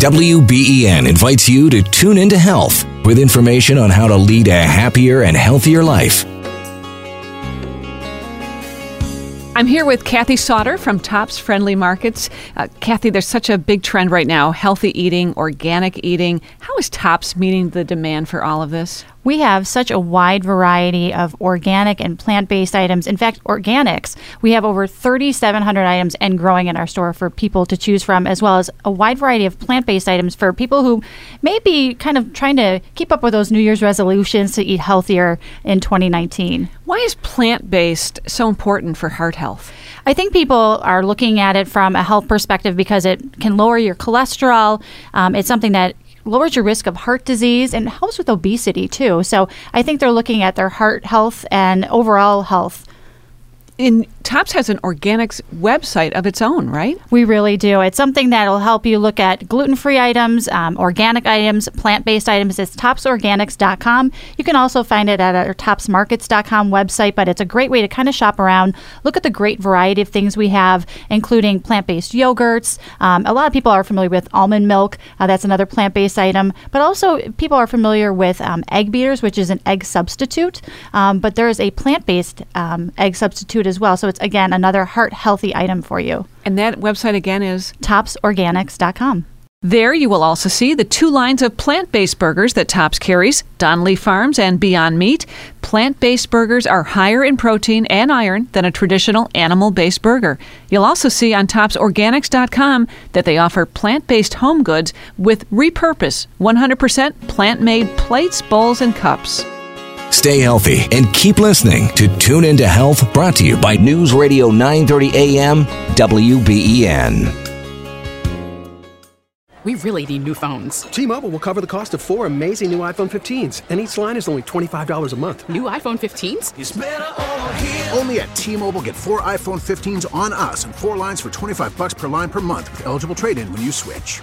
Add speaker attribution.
Speaker 1: WBEN invites you to tune into health with information on how to lead a happier and healthier life.
Speaker 2: I'm here with Kathy Sauter from Tops Friendly Markets. Uh, Kathy, there's such a big trend right now healthy eating, organic eating. How is Tops meeting the demand for all of this?
Speaker 3: We have such a wide variety of organic and plant based items. In fact, organics, we have over 3,700 items and growing in our store for people to choose from, as well as a wide variety of plant based items for people who may be kind of trying to keep up with those New Year's resolutions to eat healthier in 2019.
Speaker 2: Why is plant based so important for heart health?
Speaker 3: I think people are looking at it from a health perspective because it can lower your cholesterol. Um, it's something that lowers your risk of heart disease and helps with obesity too. So I think they're looking at their heart health and overall health
Speaker 2: in Tops has an organics website of its own, right?
Speaker 3: We really do. It's something that'll help you look at gluten free items, um, organic items, plant based items. It's topsorganics.com. You can also find it at our topsmarkets.com website, but it's a great way to kind of shop around, look at the great variety of things we have, including plant based yogurts. Um, a lot of people are familiar with almond milk, uh, that's another plant based item, but also people are familiar with um, egg beaters, which is an egg substitute. Um, but there is a plant based um, egg substitute as well. So it's again another heart healthy item for you.
Speaker 2: And that website again is
Speaker 3: topsorganics.com.
Speaker 2: There you will also see the two lines of plant based burgers that Tops carries Don Lee Farms and Beyond Meat. Plant based burgers are higher in protein and iron than a traditional animal based burger. You'll also see on topsorganics.com that they offer plant based home goods with repurpose 100% plant made plates, bowls, and cups.
Speaker 1: Stay healthy and keep listening to Tune Into Health, brought to you by News Radio 930 AM WBEN.
Speaker 4: We really need new phones.
Speaker 5: T-Mobile will cover the cost of four amazing new iPhone 15s, and each line is only $25 a month.
Speaker 4: New iPhone 15s?
Speaker 6: Only at T-Mobile get four iPhone 15s on us and four lines for 25 bucks per line per month with eligible trade-in when you switch.